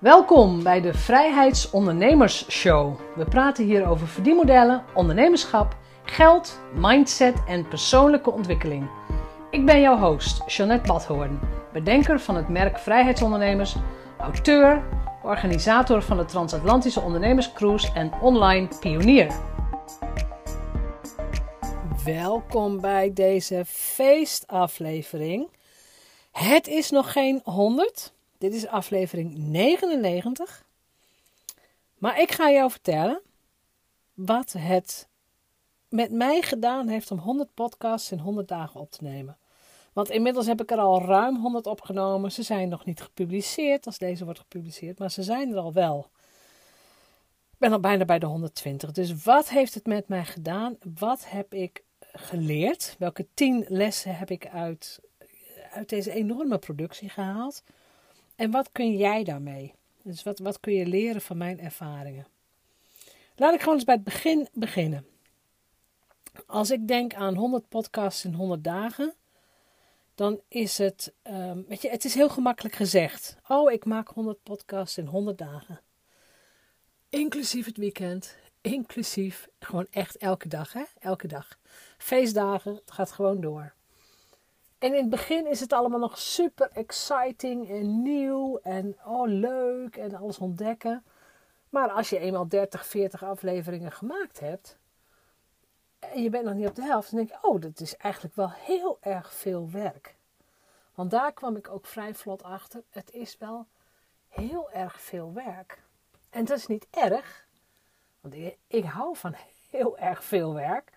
Welkom bij de Vrijheidsondernemers Show. We praten hier over verdienmodellen, ondernemerschap, geld, mindset en persoonlijke ontwikkeling. Ik ben jouw host, Jeanette Badhoorn, bedenker van het merk Vrijheidsondernemers, auteur, organisator van de Transatlantische Ondernemerscruise en online pionier. Welkom bij deze feestaflevering. Het is nog geen 100. Dit is aflevering 99. Maar ik ga jou vertellen wat het met mij gedaan heeft om 100 podcasts in 100 dagen op te nemen. Want inmiddels heb ik er al ruim 100 opgenomen. Ze zijn nog niet gepubliceerd als deze wordt gepubliceerd, maar ze zijn er al wel. Ik ben al bijna bij de 120. Dus wat heeft het met mij gedaan? Wat heb ik geleerd? Welke 10 lessen heb ik uit, uit deze enorme productie gehaald? En wat kun jij daarmee? Dus wat, wat kun je leren van mijn ervaringen? Laat ik gewoon eens bij het begin beginnen. Als ik denk aan 100 podcasts in 100 dagen, dan is het, um, weet je, het is heel gemakkelijk gezegd. Oh, ik maak 100 podcasts in 100 dagen. Inclusief het weekend, inclusief gewoon echt elke dag, hè? Elke dag. Feestdagen, het gaat gewoon door. En in het begin is het allemaal nog super exciting en nieuw en oh leuk en alles ontdekken. Maar als je eenmaal 30, 40 afleveringen gemaakt hebt en je bent nog niet op de helft, dan denk je, oh, dat is eigenlijk wel heel erg veel werk. Want daar kwam ik ook vrij vlot achter. Het is wel heel erg veel werk. En dat is niet erg, want ik, ik hou van heel erg veel werk.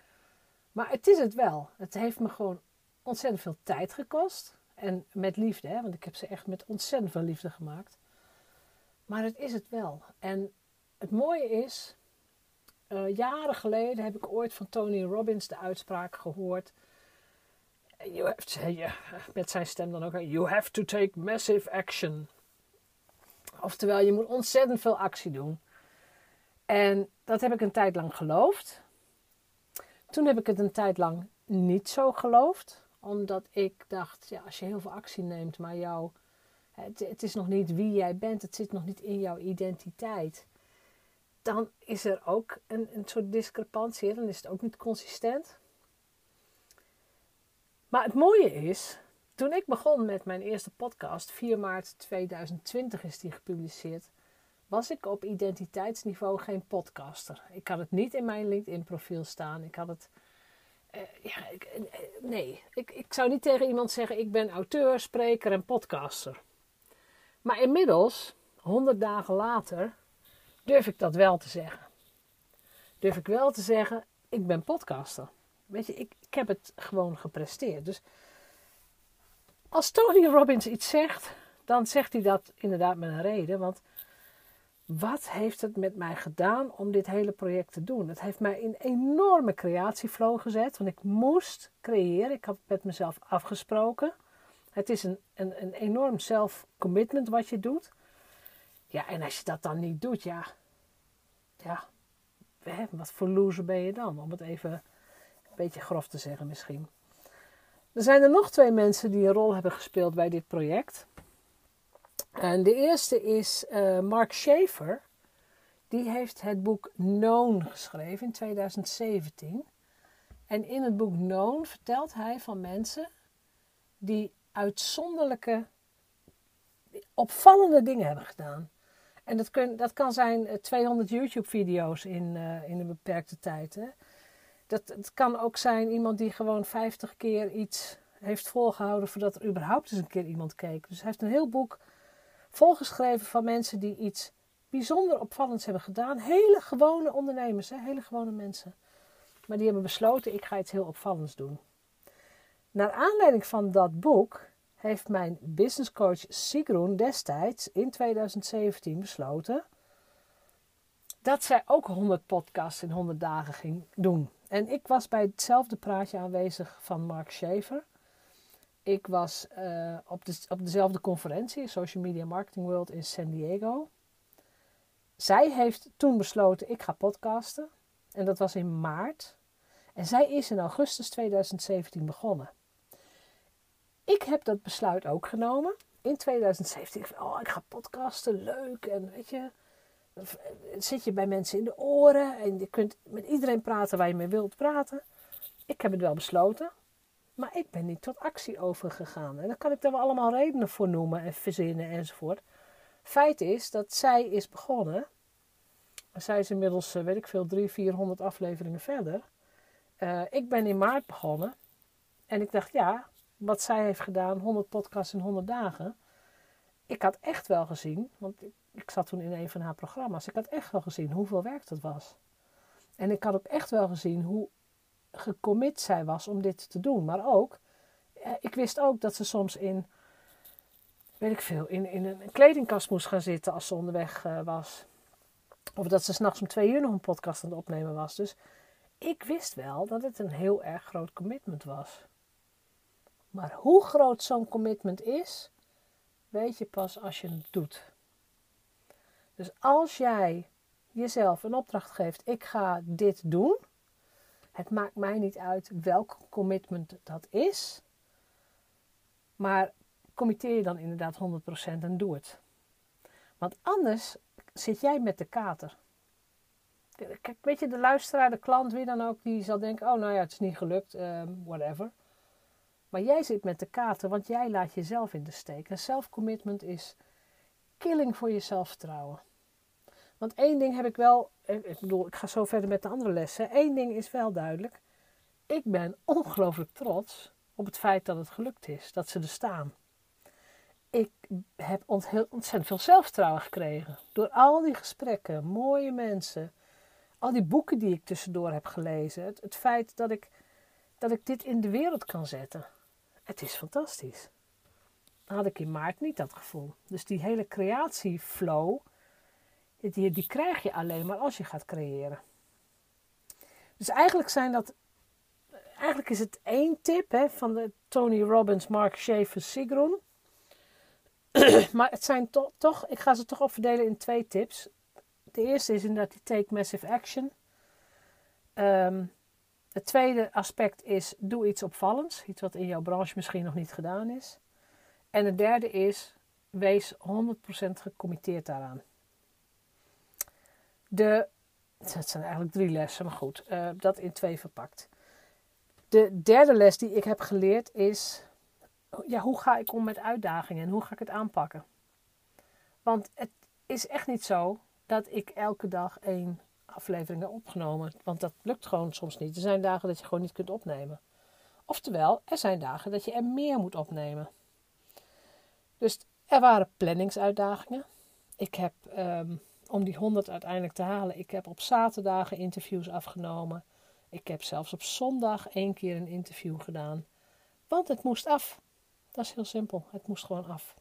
Maar het is het wel. Het heeft me gewoon ontzettend veel tijd gekost. En met liefde, hè, want ik heb ze echt met ontzettend veel liefde gemaakt. Maar het is het wel. En het mooie is, uh, jaren geleden heb ik ooit van Tony Robbins de uitspraak gehoord. You have to, met zijn stem dan ook. You have to take massive action. Oftewel, je moet ontzettend veel actie doen. En dat heb ik een tijd lang geloofd. Toen heb ik het een tijd lang niet zo geloofd omdat ik dacht, ja, als je heel veel actie neemt, maar jou, het, het is nog niet wie jij bent, het zit nog niet in jouw identiteit. Dan is er ook een, een soort discrepantie, dan is het ook niet consistent. Maar het mooie is, toen ik begon met mijn eerste podcast, 4 maart 2020 is die gepubliceerd, was ik op identiteitsniveau geen podcaster. Ik had het niet in mijn LinkedIn profiel staan. Ik had het uh, ja, ik, uh, nee, ik, ik zou niet tegen iemand zeggen: ik ben auteur, spreker en podcaster. Maar inmiddels, honderd dagen later, durf ik dat wel te zeggen. Durf ik wel te zeggen: ik ben podcaster. Weet je, ik, ik heb het gewoon gepresteerd. Dus als Tony Robbins iets zegt, dan zegt hij dat inderdaad met een reden. Want wat heeft het met mij gedaan om dit hele project te doen? Het heeft mij in enorme creatieflow gezet, want ik moest creëren. Ik had het met mezelf afgesproken. Het is een, een, een enorm self-commitment wat je doet. Ja, en als je dat dan niet doet, ja, ja, wat voor loser ben je dan? Om het even een beetje grof te zeggen misschien. Er zijn er nog twee mensen die een rol hebben gespeeld bij dit project. En de eerste is uh, Mark Schaefer. Die heeft het boek Known geschreven in 2017. En in het boek Known vertelt hij van mensen die uitzonderlijke, opvallende dingen hebben gedaan. En dat, kun, dat kan zijn 200 eh, YouTube-video's in, uh, in een beperkte tijd. Hè? Dat, het kan ook zijn iemand die gewoon 50 keer iets heeft volgehouden voordat er überhaupt eens een keer iemand keek. Dus hij heeft een heel boek volgeschreven van mensen die iets bijzonder opvallends hebben gedaan. Hele gewone ondernemers, hè? hele gewone mensen. Maar die hebben besloten, ik ga iets heel opvallends doen. Naar aanleiding van dat boek heeft mijn businesscoach Sigrun destijds in 2017 besloten dat zij ook 100 podcasts in 100 dagen ging doen. En ik was bij hetzelfde praatje aanwezig van Mark Schaefer. Ik was uh, op, de, op dezelfde conferentie, Social Media Marketing World in San Diego. Zij heeft toen besloten, ik ga podcasten. En dat was in maart. En zij is in augustus 2017 begonnen. Ik heb dat besluit ook genomen. in 2017, ik, oh, ik ga podcasten, leuk. En weet je, zit je bij mensen in de oren en je kunt met iedereen praten waar je mee wilt praten. Ik heb het wel besloten, maar ik ben niet tot actie overgegaan. En dan kan ik daar wel allemaal redenen voor noemen en verzinnen enzovoort. Feit is dat zij is begonnen. Zij is inmiddels, eh, weet ik veel, 300, 400 afleveringen verder. Uh, ik ben in maart begonnen. En ik dacht, ja, wat zij heeft gedaan, 100 podcasts in 100 dagen. Ik had echt wel gezien, want ik, ik zat toen in een van haar programma's. Ik had echt wel gezien hoeveel werk dat was. En ik had ook echt wel gezien hoe gecommit zij was om dit te doen. Maar ook, eh, ik wist ook dat ze soms in, weet ik veel, in, in een kledingkast moest gaan zitten als ze onderweg uh, was. Of dat ze s'nachts om twee uur nog een podcast aan het opnemen was. Dus ik wist wel dat het een heel erg groot commitment was. Maar hoe groot zo'n commitment is, weet je pas als je het doet. Dus als jij jezelf een opdracht geeft: ik ga dit doen. Het maakt mij niet uit welk commitment dat is. Maar committeer je dan inderdaad 100% en doe het. Want anders zit jij met de kater. Kijk, weet je, de luisteraar, de klant, wie dan ook, die zal denken: oh, nou ja, het is niet gelukt, um, whatever. Maar jij zit met de kater, want jij laat jezelf in de steek. En self-commitment is killing voor je zelfvertrouwen. Want één ding heb ik wel, ik bedoel, ik ga zo verder met de andere lessen. Één ding is wel duidelijk. Ik ben ongelooflijk trots op het feit dat het gelukt is, dat ze er staan. Ik heb ontzettend veel zelfvertrouwen gekregen. Door al die gesprekken, mooie mensen, al die boeken die ik tussendoor heb gelezen. Het, feit dat ik, dat ik dit in de wereld kan zetten. Het is fantastisch. Dat had ik in maart niet dat gevoel. Dus die hele creatieflow, die, die krijg je alleen maar als je gaat creëren. Dus eigenlijk zijn dat. Eigenlijk is het één tip hè, van de Tony Robbins, Mark Schaefer, Sigrun. maar het zijn to toch, ik ga ze toch opverdelen in twee tips. De eerste is inderdaad die take massive action. Um, het tweede aspect is doe iets opvallends, iets wat in jouw branche misschien nog niet gedaan is. En het derde is wees 100% gecommitteerd daaraan. De, het zijn eigenlijk drie lessen, maar goed, uh, dat in twee verpakt. De derde les die ik heb geleerd is, ja, hoe ga ik om met uitdagingen en hoe ga ik het aanpakken? Want het is echt niet zo dat ik elke dag één afleveringen opgenomen. Want dat lukt gewoon soms niet. Er zijn dagen dat je gewoon niet kunt opnemen. Oftewel, er zijn dagen dat je er meer moet opnemen. Dus er waren planningsuitdagingen. Ik heb, um, om die 100 uiteindelijk te halen, ik heb op zaterdagen interviews afgenomen. Ik heb zelfs op zondag één keer een interview gedaan. Want het moest af. Dat is heel simpel. Het moest gewoon af.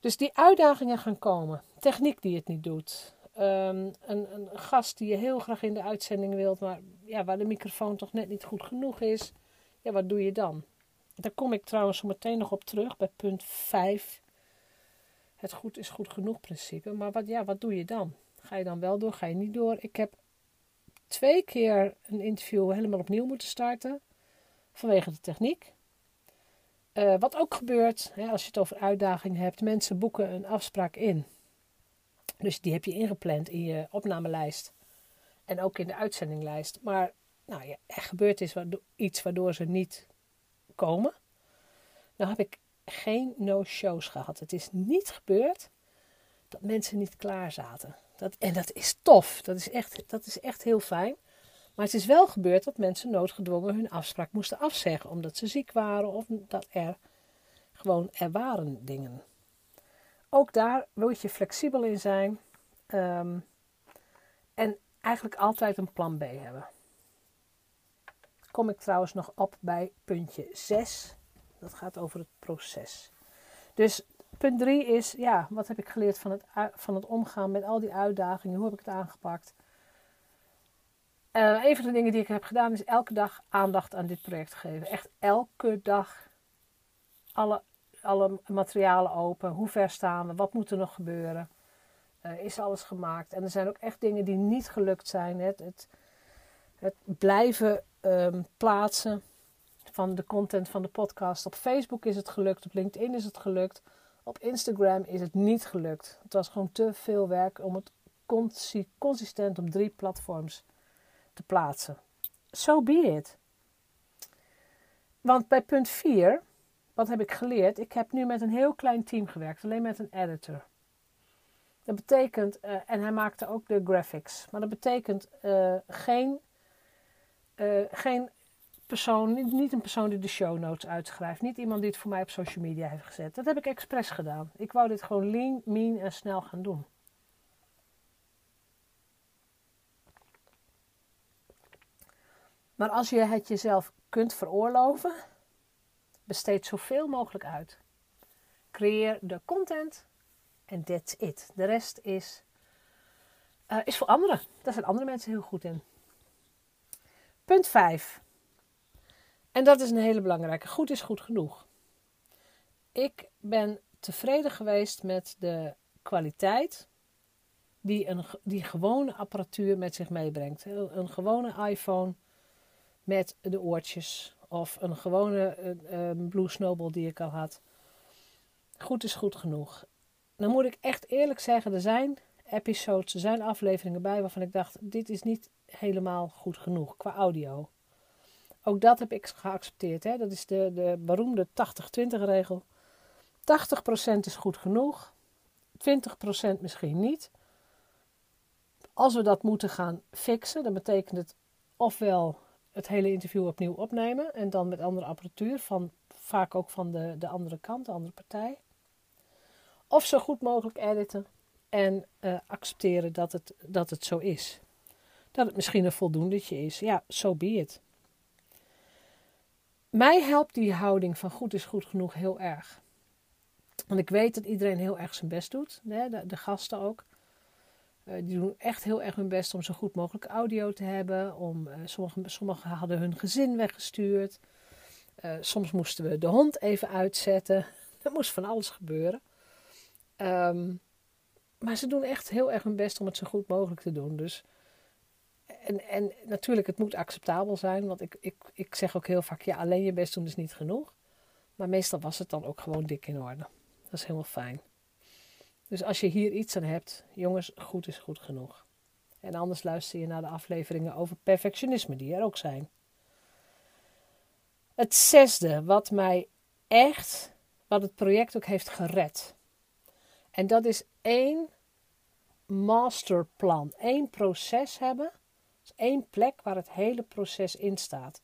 Dus die uitdagingen gaan komen. Techniek die het niet doet. Ehm, een, een, gast die je heel graag in de uitzending wilt, maar ja, waar de microfoon toch net niet goed genoeg is. Ja, wat doe je dan? Daar kom ik trouwens zo meteen nog op terug bij punt 5. Het goed is goed genoeg principe. Maar wat, ja, wat doe je dan? Ga je dan wel door? Ga je niet door? Ik heb twee keer een interview helemaal opnieuw moeten starten. Vanwege de techniek. Uh, wat ook gebeurt, hè, als je het over uitdagingen hebt, mensen boeken een afspraak in. Dus die heb je ingepland in je opnamelijst. En ook in de uitzendinglijst. Maar nou ja, er gebeurt iets waardoor ze niet komen. Nou heb ik geen no-shows gehad. Het is niet gebeurd dat mensen niet klaar zaten. Dat, en dat is tof. Dat is, echt, dat is echt heel fijn. Maar het is wel gebeurd dat mensen noodgedwongen hun afspraak moesten afzeggen. Omdat ze ziek waren of dat er gewoon er waren dingen. Ook daar moet je flexibel in zijn. Um, en eigenlijk altijd een plan B hebben. Kom ik trouwens nog op bij puntje 6. Dat gaat over het proces. Dus punt 3 is, ja, wat heb ik geleerd van het, van het omgaan met al die uitdagingen? Hoe heb ik het aangepakt? Uh, een van de dingen die ik heb gedaan is elke dag aandacht aan dit project geven. Echt elke dag alle alle materialen open? Hoe ver staan we? Wat moet er nog gebeuren? Uh, is alles gemaakt? En er zijn ook echt dingen die niet gelukt zijn. Het, het, het blijven um, plaatsen van de content van de podcast. Op Facebook is het gelukt, op LinkedIn is het gelukt. Op Instagram is het niet gelukt. Het was gewoon te veel werk om het consistent op drie platforms te plaatsen. So be it. Want bij punt 4, wat heb ik geleerd? Ik heb nu met een heel klein team gewerkt, alleen met een editor. Dat betekent, uh, en hij maakte ook de graphics, maar dat betekent uh, geen, uh, geen persoon, niet, een persoon die de show notes uitschrijft, niet iemand die het voor mij op social media heeft gezet. Dat heb ik expres gedaan. Ik wou dit gewoon lean, mean en snel gaan doen. Maar als je het jezelf kunt veroorloven, besteed zoveel mogelijk uit. Creëer de content en that's it. De rest is, uh, is voor anderen. Daar zijn andere mensen heel goed in. Punt 5. En dat is een hele belangrijke. Goed is goed genoeg. Ik ben tevreden geweest met de kwaliteit die een die gewone apparatuur met zich meebrengt. Een gewone iPhone met de oortjes of een gewone uh, Blue Snowball die ik al had. Goed is goed genoeg. Dan moet ik echt eerlijk zeggen, er zijn episodes, er zijn afleveringen bij waarvan ik dacht, dit is niet helemaal goed genoeg qua audio. Ook dat heb ik geaccepteerd. Hè? Dat is de, de beroemde 80-20 regel. 80% is goed genoeg, 20% misschien niet. Als we dat moeten gaan fixen, dan betekent het ofwel het hele interview opnieuw opnemen en dan met andere apparatuur, van, vaak ook van de, de andere kant, de andere partij. Of zo goed mogelijk editen en uh, accepteren dat het, dat het zo is. Dat het misschien een voldoendetje is. Ja, so be it. Mij helpt die houding van goed is goed genoeg heel erg. Want ik weet dat iedereen heel erg zijn best doet. Hè? De, gasten ook. Uh, die doen echt heel erg hun best om zo goed mogelijk audio te hebben. Om, uh, sommigen, hadden hun gezin weggestuurd. Uh, soms moesten we de hond even uitzetten. Er moest van alles gebeuren. Um, maar ze doen echt heel erg hun best om het zo goed mogelijk te doen. Dus, en, en natuurlijk, het moet acceptabel zijn. Want ik, ik, ik zeg ook heel vaak, ja, alleen je best doen is niet genoeg. Maar meestal was het dan ook gewoon dik in orde. Dat is helemaal fijn. Dus als je hier iets aan hebt, jongens, goed is goed genoeg. En anders luister je naar de afleveringen over perfectionisme, die er ook zijn. Het zesde, wat mij echt, wat het project ook heeft gered. En dat is één masterplan, één proces hebben. Dus één plek waar het hele proces in staat.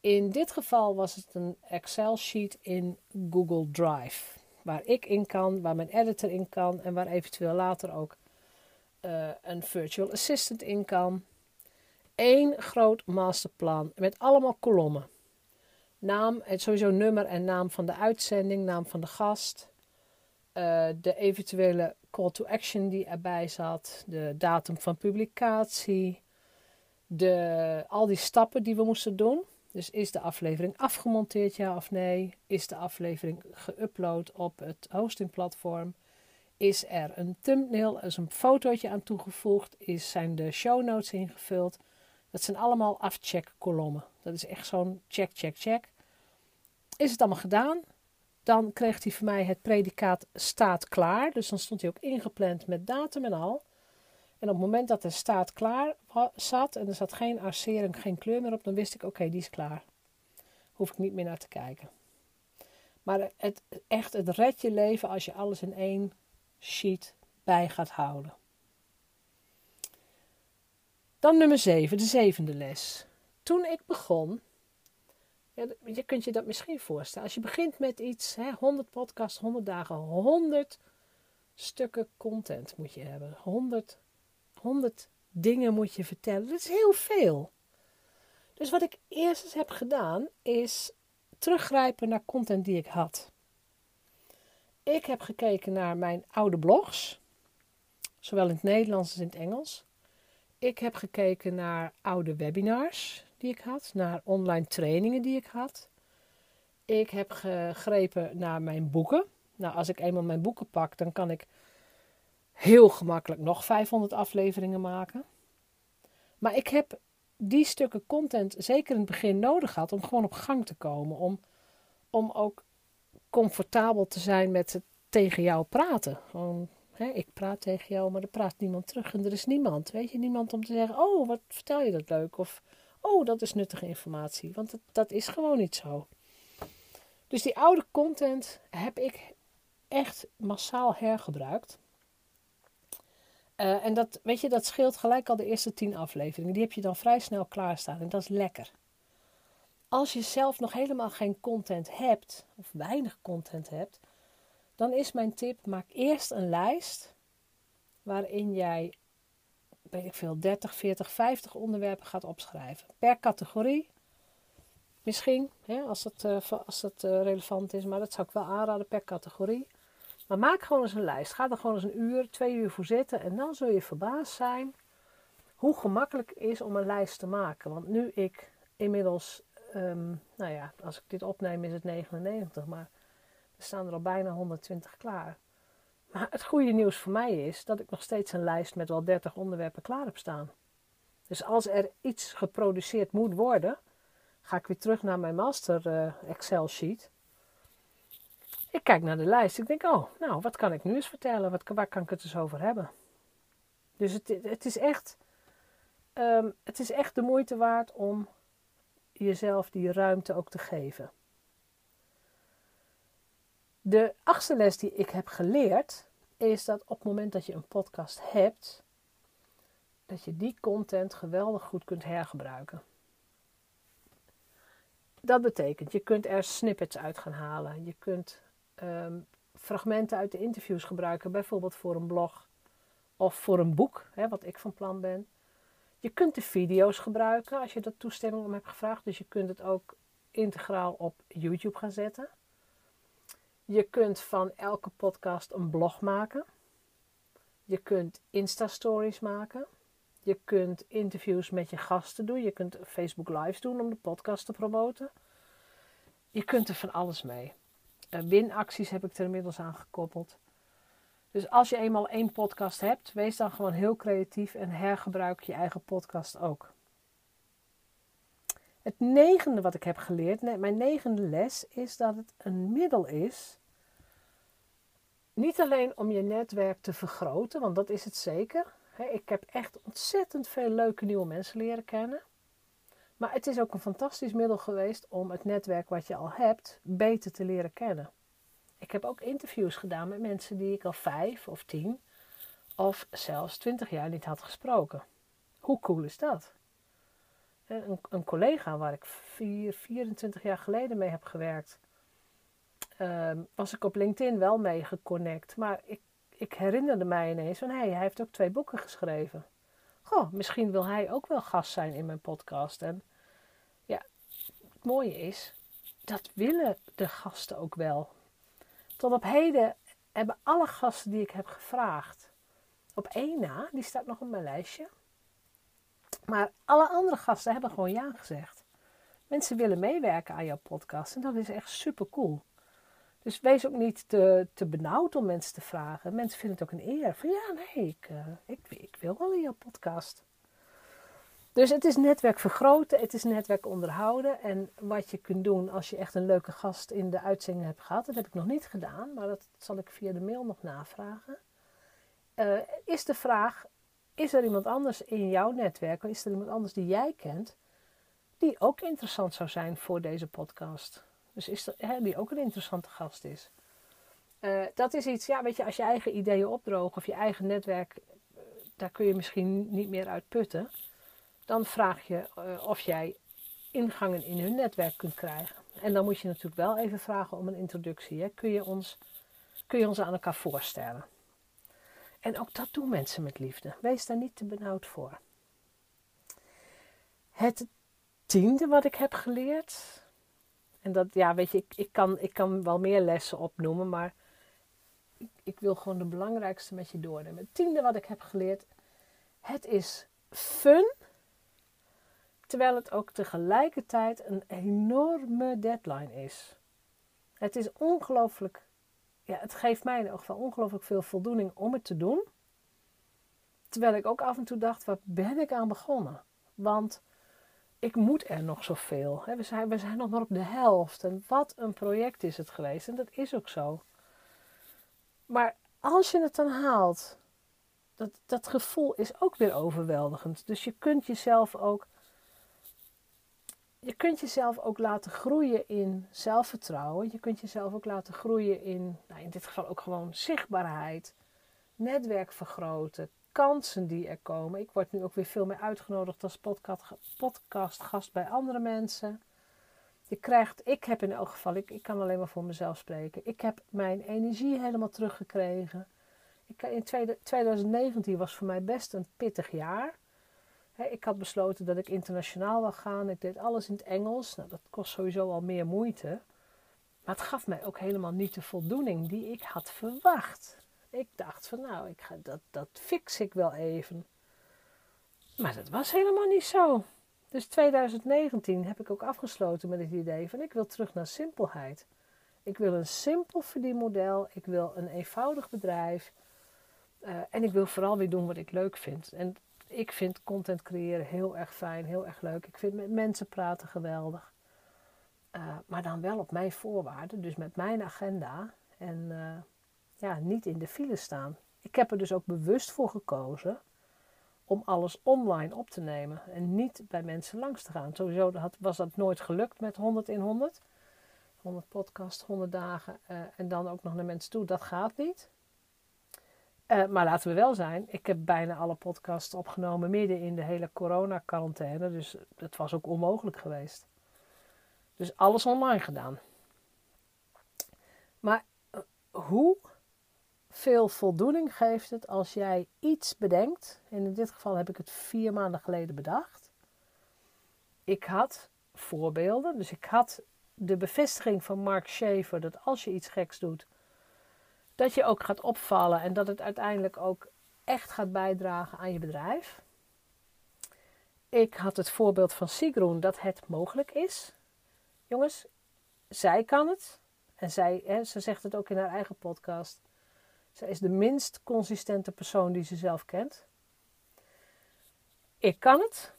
In dit geval was het een Excel-sheet in Google Drive. Waar ik in kan, waar mijn editor in kan en waar eventueel later ook uh, een virtual assistant in kan. Eén groot masterplan met allemaal kolommen. Naam, sowieso nummer en naam van de uitzending, naam van de gast. Uh, de eventuele call to action die erbij zat, de datum van publicatie, de, al die stappen die we moesten doen. Dus is de aflevering afgemonteerd, ja of nee? Is de aflevering geüpload op het hostingplatform? Is er een thumbnail, is een fotootje aan toegevoegd? Zijn de show notes ingevuld? Dat zijn allemaal afcheck-kolommen. Dat is echt zo'n check, check, check. Is het allemaal gedaan? Dan kreeg hij van mij het predicaat staat klaar. Dus dan stond hij ook ingepland met datum en al. En op het moment dat de staat klaar zat en er zat geen arcering, geen kleur meer op, dan wist ik: oké, die is klaar. Hoef ik niet meer naar te kijken. Maar het, echt, het redt je leven als je alles in één sheet bij gaat houden. Dan nummer 7, de zevende les. Toen ik begon, ja, je kunt je dat misschien voorstellen. Als je begint met iets, hè, 100 podcasts, 100 dagen, 100 stukken content moet je hebben. 100, 100 dingen moet je vertellen. Dat is heel veel. Dus wat ik eerst eens heb gedaan, is teruggrijpen naar content die ik had. Ik heb gekeken naar mijn oude blogs, zowel in het Nederlands als in het Engels. Ik heb gekeken naar oude webinars die ik had, naar online trainingen die ik had. Ik heb gegrepen naar mijn boeken. Nou, als ik eenmaal mijn boeken pak, dan kan ik heel gemakkelijk nog 500 afleveringen maken. Maar ik heb die stukken content zeker in het begin nodig had om gewoon op gang te komen. Om, om ook comfortabel te zijn met het tegen jou praten. Gewoon, hè, ik praat tegen jou, maar er praat niemand terug. En er is niemand, weet je, niemand om te zeggen: Oh, wat vertel je dat leuk? Of Oh, dat is nuttige informatie. Want dat, dat is gewoon niet zo. Dus die oude content heb ik echt massaal hergebruikt. Uh, en dat, weet je, dat scheelt gelijk al de eerste tien afleveringen. Die heb je dan vrij snel klaarstaan en dat is lekker. Als je zelf nog helemaal geen content hebt, of weinig content hebt, dan is mijn tip: maak eerst een lijst waarin jij, weet ik veel, 30, 40, 50 onderwerpen gaat opschrijven. Per categorie. Misschien, hè, als het, uh, als uh, relevant is, maar dat zou ik wel aanraden per categorie. Maar maak gewoon eens een lijst. Ga er gewoon eens een uur, twee uur voor zitten. En dan zul je verbaasd zijn hoe gemakkelijk het is om een lijst te maken. Want nu ik inmiddels, um, nou ja, als ik dit opneem is het 99, maar er staan er al bijna 120 klaar. Maar het goede nieuws voor mij is dat ik nog steeds een lijst met wel 30 onderwerpen klaar heb staan. Dus als er iets geproduceerd moet worden, ga ik weer terug naar mijn master uh, Excel sheet. Ik kijk naar de lijst. Ik denk, oh, nou, wat kan ik nu eens vertellen? Wat, waar kan ik het eens over hebben? Dus het, het, is echt, um, het is echt de moeite waard om jezelf die ruimte ook te geven. De achtste les die ik heb geleerd is dat op het moment dat je een podcast hebt, dat je die content geweldig goed kunt hergebruiken. Dat betekent, je kunt er snippets uit gaan halen. Je kunt Ehm, fragmenten uit de interviews gebruiken, bijvoorbeeld voor een blog of voor een boek, hè, wat ik van plan ben. Je kunt de video's gebruiken als je er toestemming om hebt gevraagd, dus je kunt het ook integraal op YouTube gaan zetten. Je kunt van elke podcast een blog maken. Je kunt Insta-stories maken. Je kunt interviews met je gasten doen. Je kunt Facebook Lives doen om de podcast te promoten. Je kunt er van alles mee. Eh, winacties heb ik er inmiddels aan gekoppeld. Dus als je eenmaal één podcast hebt, wees dan gewoon heel creatief en hergebruik je eigen podcast ook. Het negende wat ik heb geleerd, mijn negende les, is dat het een middel is. Niet alleen om je netwerk te vergroten, want dat is het zeker. Ik heb echt ontzettend veel leuke nieuwe mensen leren kennen. Maar het is ook een fantastisch middel geweest om het netwerk wat je al hebt beter te leren kennen. Ik heb ook interviews gedaan met mensen die ik al vijf of tien of zelfs twintig jaar niet had gesproken. Hoe cool is dat? Een, een collega waar ik vier, 24 jaar geleden mee heb gewerkt, ehm, was ik op LinkedIn wel mee geconnect. Maar ik, ik herinnerde mij ineens van, hé, hey, hij heeft ook twee boeken geschreven. Goh, misschien wil hij ook wel gast zijn in mijn podcast. En mooie is, dat willen de gasten ook wel. Tot op heden hebben alle gasten die ik heb gevraagd, op één na, die staat nog op mijn lijstje. Maar alle andere gasten hebben gewoon ja gezegd. Mensen willen meewerken aan jouw podcast en dat is echt super cool. Dus wees ook niet te, te benauwd om mensen te vragen. Mensen vinden het ook een eer. Van ja, nee, ik, uh, ik, ik wil wel in jouw podcast. Dus het is netwerk vergroten, het is netwerk onderhouden. En wat je kunt doen als je echt een leuke gast in de uitzending hebt gehad, dat heb ik nog niet gedaan, maar dat zal ik via de mail nog navragen. Uh, is de vraag: is er iemand anders in jouw netwerk, of is er iemand anders die jij kent, die ook interessant zou zijn voor deze podcast? Dus is er, hè, die ook een interessante gast is. Uh, dat is iets, ja, weet je, als je eigen ideeën opdrogen of je eigen netwerk, uh, daar kun je misschien niet meer uit putten. Dan vraag je uh, of jij ingangen in hun netwerk kunt krijgen. En dan moet je natuurlijk wel even vragen om een introductie. Hè. Kun, je ons, kun je ons aan elkaar voorstellen? En ook dat doen mensen met liefde. Wees daar niet te benauwd voor. Het tiende wat ik heb geleerd. En dat, ja, weet je, ik, ik, kan, ik kan wel meer lessen opnoemen, maar ik, ik wil gewoon de belangrijkste met je doornemen. Het tiende wat ik heb geleerd. Het is fun terwijl het ook tegelijkertijd een enorme deadline is. Het is ongelooflijk, ja, het geeft mij in ieder geval ongelooflijk veel voldoening om het te doen. Terwijl ik ook af en toe dacht, waar ben ik aan begonnen? Want ik moet er nog zoveel. We zijn, we zijn nog maar op de helft. En wat een project is het geweest. En dat is ook zo. Maar als je het dan haalt, dat, dat gevoel is ook weer overweldigend. Dus je kunt jezelf ook. Je kunt jezelf ook laten groeien in zelfvertrouwen. Je kunt jezelf ook laten groeien in, nou in dit geval ook gewoon zichtbaarheid, netwerk vergroten, kansen die er komen. Ik word nu ook weer veel meer uitgenodigd als podcastgast bij andere mensen. Je krijgt, ik heb in elk geval, ik, ik kan alleen maar voor mezelf spreken. Ik heb mijn energie helemaal teruggekregen. Ik, in 2019 was voor mij best een pittig jaar. Ik had besloten dat ik internationaal wil gaan. Ik deed alles in het Engels. Nou, dat kost sowieso al meer moeite. Maar het gaf mij ook helemaal niet de voldoening die ik had verwacht. Ik dacht van nou, ik ga, dat, dat fix ik wel even. Maar dat was helemaal niet zo. Dus 2019 heb ik ook afgesloten met het idee van ik wil terug naar simpelheid. Ik wil een simpel verdienmodel. Ik wil een eenvoudig bedrijf. Uh, en ik wil vooral weer doen wat ik leuk vind. En ik vind content creëren heel erg fijn, heel erg leuk. Ik vind met mensen praten geweldig. Uh, maar dan wel op mijn voorwaarden, dus met mijn agenda. En uh, ja, niet in de file staan. Ik heb er dus ook bewust voor gekozen om alles online op te nemen en niet bij mensen langs te gaan. Sowieso was dat nooit gelukt met 100 in 100. 100 podcast, 100 dagen uh, en dan ook nog naar mensen toe. Dat gaat niet. Uh, maar laten we wel zijn, ik heb bijna alle podcasts opgenomen midden in de hele corona-quarantaine. Dus het was ook onmogelijk geweest. Dus alles online gedaan. Maar uh, hoe veel voldoening geeft het als jij iets bedenkt. En in dit geval heb ik het vier maanden geleden bedacht. Ik had voorbeelden, dus ik had de bevestiging van Mark Schaefer dat als je iets geks doet, dat je ook gaat opvallen en dat het uiteindelijk ook echt gaat bijdragen aan je bedrijf. Ik had het voorbeeld van Sigroen dat het mogelijk is. Jongens, zij kan het. En zij, hè, ze zegt het ook in haar eigen podcast. Zij is de minst consistente persoon die ze zelf kent. Ik kan het.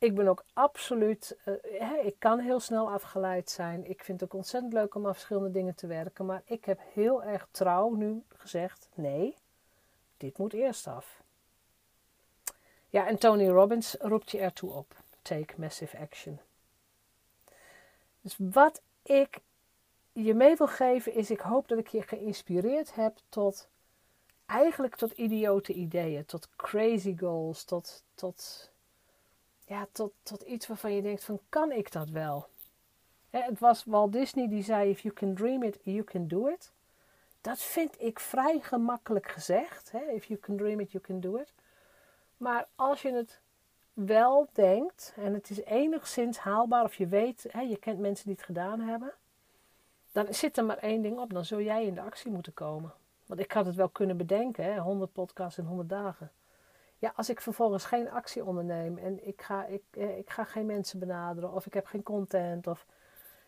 Ik ben ook absoluut, uh, ik kan heel snel afgeleid zijn. Ik vind het ook ontzettend leuk om aan verschillende dingen te werken. Maar ik heb heel erg trouw nu gezegd: nee, dit moet eerst af. Ja, en Tony Robbins roept je ertoe op: take massive action. Dus wat ik je mee wil geven is: ik hoop dat ik je geïnspireerd heb tot eigenlijk tot idiote ideeën, tot crazy goals, tot, tot, ja, tot, tot iets waarvan je denkt van kan ik dat wel? het was Walt Disney die zei if you can dream it, you can do it. Dat vind ik vrij gemakkelijk gezegd. If you can dream it, you can do it. Maar als je het wel denkt en het is enigszins haalbaar of je weet, je kent mensen die het gedaan hebben, dan zit er maar één ding op. Dan zul jij in de actie moeten komen. Want ik had het wel kunnen bedenken, hè, 100 podcasts in 100 dagen. Ja, als ik vervolgens geen actie onderneem en ik ga, ik, eh, ik ga geen mensen benaderen of ik heb geen content of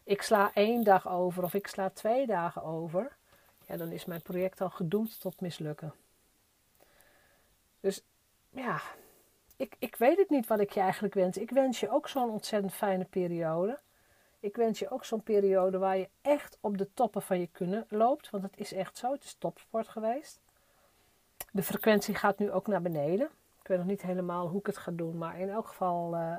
ik sla één dag over of ik sla twee dagen over, ja, dan is mijn project al gedoemd tot mislukken. Dus ja, ik, ik weet het niet wat ik je eigenlijk wens. Ik wens je ook zo'n ontzettend fijne periode. Ik wens je ook zo'n periode waar je echt op de toppen van je kunnen loopt. Want het is echt zo. Het is topsport geweest. De frequentie gaat nu ook naar beneden. Ik weet nog niet helemaal hoe ik het ga doen. Maar in elk geval, uh,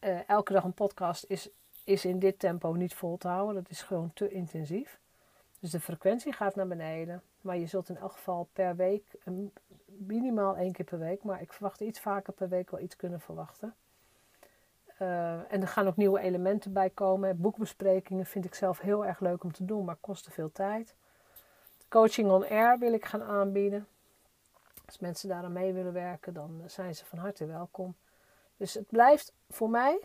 uh, elke dag een podcast is, is in dit tempo niet vol te houden. Dat is gewoon te intensief. Dus de frequentie gaat naar beneden. Maar je zult in elk geval per week, minimaal één keer per week, maar ik verwacht iets vaker per week wel iets kunnen verwachten. En er gaan ook nieuwe elementen bij komen. Boekbesprekingen vind ik zelf heel erg leuk om te doen, maar kosten veel tijd. Coaching on air wil ik gaan aanbieden. Als mensen daar aan mee willen werken, dan zijn ze van harte welkom. Dus het blijft voor mij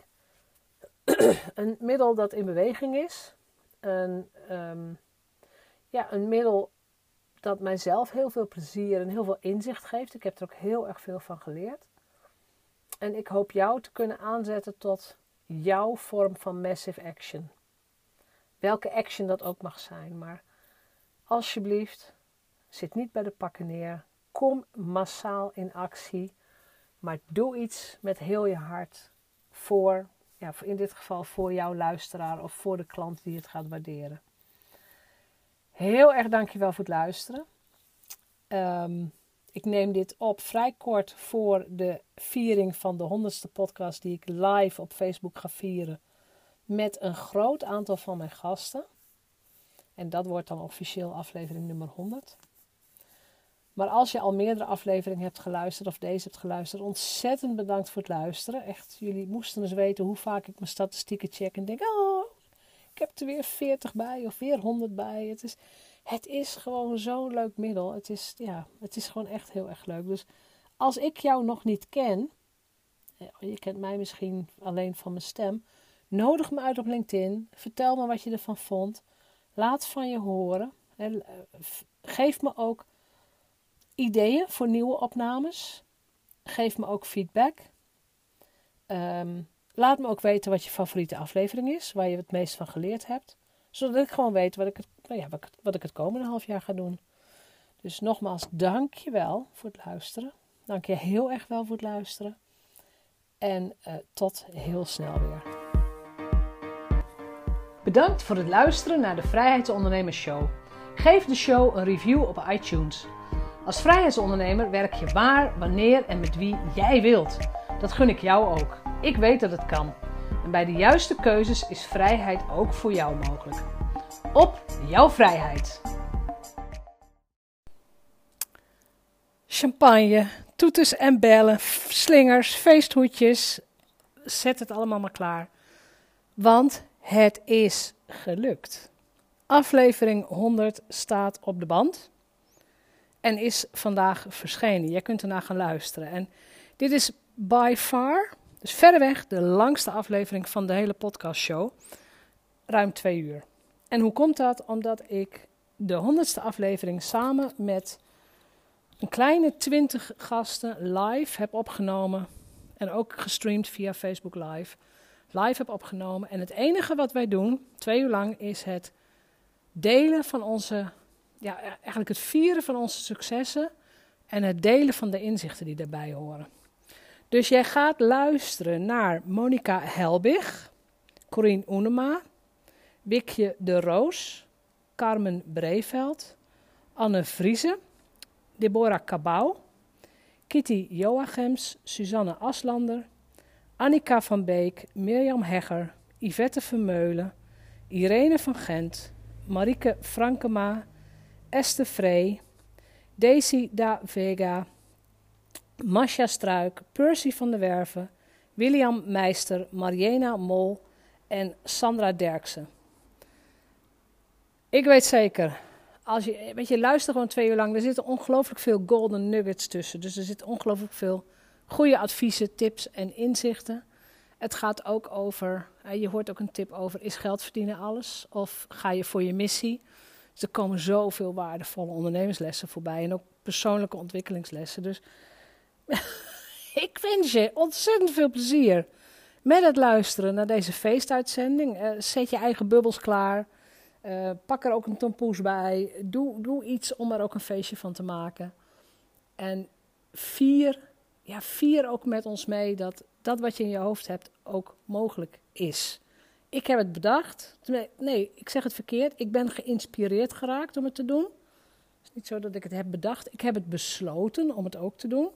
een middel dat in beweging is. Een, um, ja, een middel dat mijzelf heel veel plezier en heel veel inzicht geeft. Ik heb er ook heel erg veel van geleerd. En ik hoop jou te kunnen aanzetten tot jouw vorm van massive action. Welke action dat ook mag zijn. Maar alsjeblieft, zit niet bij de pakken neer. Kom massaal in actie. Maar doe iets met heel je hart. voor, ja, in dit geval voor jouw luisteraar of voor de klant die het gaat waarderen. Heel erg dankjewel voor het luisteren. Ehm, ik neem dit op vrij kort voor de viering van de honderdste podcast die ik live op Facebook ga vieren. Met een groot aantal van mijn gasten. En dat wordt dan officieel aflevering nummer 100. Maar als je al meerdere afleveringen hebt geluisterd of deze hebt geluisterd, ontzettend bedankt voor het luisteren. Echt, jullie moesten eens weten hoe vaak ik mijn statistieken check en denk: oh, ik heb er weer 40 bij of weer 100 bij. Het is, het is gewoon zo'n leuk middel. Het is, ja, het is gewoon echt heel erg leuk. Dus als ik jou nog niet ken, je kent mij misschien alleen van mijn stem, nodig me uit op LinkedIn. Vertel me wat je ervan vond. Laat van je horen. Geef me ook ideeën voor nieuwe opnames. Geef me ook feedback. Ehm, laat me ook weten wat je favoriete aflevering is, waar je het meest van geleerd hebt. Zodat ik gewoon weet wat ik het, nou ja, wat, ik, het komende half jaar ga doen. Dus nogmaals, dank je wel voor het luisteren. Dank je heel erg wel voor het luisteren. En uh, tot heel snel weer. Bedankt voor het luisteren naar de Vrijheidsondernemers Show. Geef de show een review op iTunes. Als vrijheidsondernemer werk je waar, wanneer en met wie jij wilt. Dat gun ik jou ook. Ik weet dat het kan. En bij de juiste keuzes is vrijheid ook voor jou mogelijk. Op jouw vrijheid. Champagne, toeters en bellen, slingers, feesthoedjes. Zet het allemaal maar klaar. Want het is gelukt. Aflevering 100 staat op de band en is vandaag verschenen. Jij kunt ernaar gaan luisteren. En dit is by far, dus verreweg, de langste aflevering van de hele podcastshow. Ruim twee uur. En hoe komt dat? Omdat ik de honderdste aflevering samen met een kleine twintig gasten live heb opgenomen. En ook gestreamd via Facebook Live. Live heb opgenomen. En het enige wat wij doen, twee uur lang, is het delen van onze ja, e-, eigenlijk het vieren van onze successen en het delen van de inzichten die daarbij horen. Dus jij gaat luisteren naar Monica Helbig, Corine Oenema, Wikje de Roos, Carmen Breveld, Anne Vriese, Deborah Cabau, Kitty Joachims, Suzanne Aslander, Annika van Beek, Mirjam Hegger, Yvette Vermeulen, Irene van Gent, Marike Frankema, Esther Vree, Daisy da Vega, Masha Struik, Percy van der Werven, William Meister, Mariena Mol en Sandra Derksen. Ik weet zeker, als je, weet je, luister gewoon twee uur lang. Er zitten ongelooflijk veel golden nuggets tussen. Dus er zitten ongelooflijk veel goede adviezen, tips en inzichten. Het gaat ook over, je hoort ook een tip over, is geld verdienen alles? Of ga je voor je missie? Dus er komen zoveel waardevolle ondernemerslessen voorbij en ook persoonlijke ontwikkelingslessen. Dus ik wens je ontzettend veel plezier met het luisteren naar deze feestuitzending. Uh, zet je eigen bubbels klaar. Uh, pak er ook een tompoes bij. Doe, doe iets om er ook een feestje van te maken. En vier, ja, vier ook met ons mee dat dat wat je in je hoofd hebt ook mogelijk is. Ik heb het bedacht. Nee, ik zeg het verkeerd. Ik ben geïnspireerd geraakt om het te doen. Het is niet zo dat ik het heb bedacht. Ik heb het besloten om het ook te doen.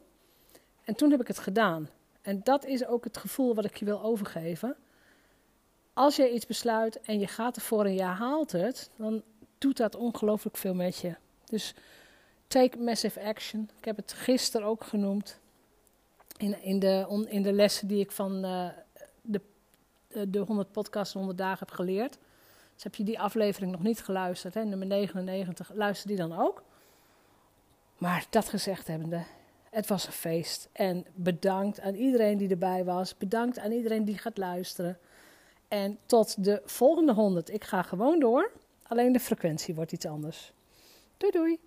En toen heb ik het gedaan. En dat is ook het gevoel wat ik je wil overgeven. Als je iets besluit en je gaat ervoor en je haalt het, dan doet dat ongelooflijk veel met je. Dus take massive action. Ik heb het gisteren ook genoemd. In, in, de, in de lessen die ik van eh, de 100 podcasts 100 dagen heb geleerd. Dus heb je die aflevering nog niet geluisterd, hè, nummer 99, luister die dan ook. Maar dat gezegd hebbende, het was een feest. En bedankt aan iedereen die erbij was. Bedankt aan iedereen die gaat luisteren. En tot de volgende 100. Ik ga gewoon door. Alleen de frequentie wordt iets anders. Doei doei.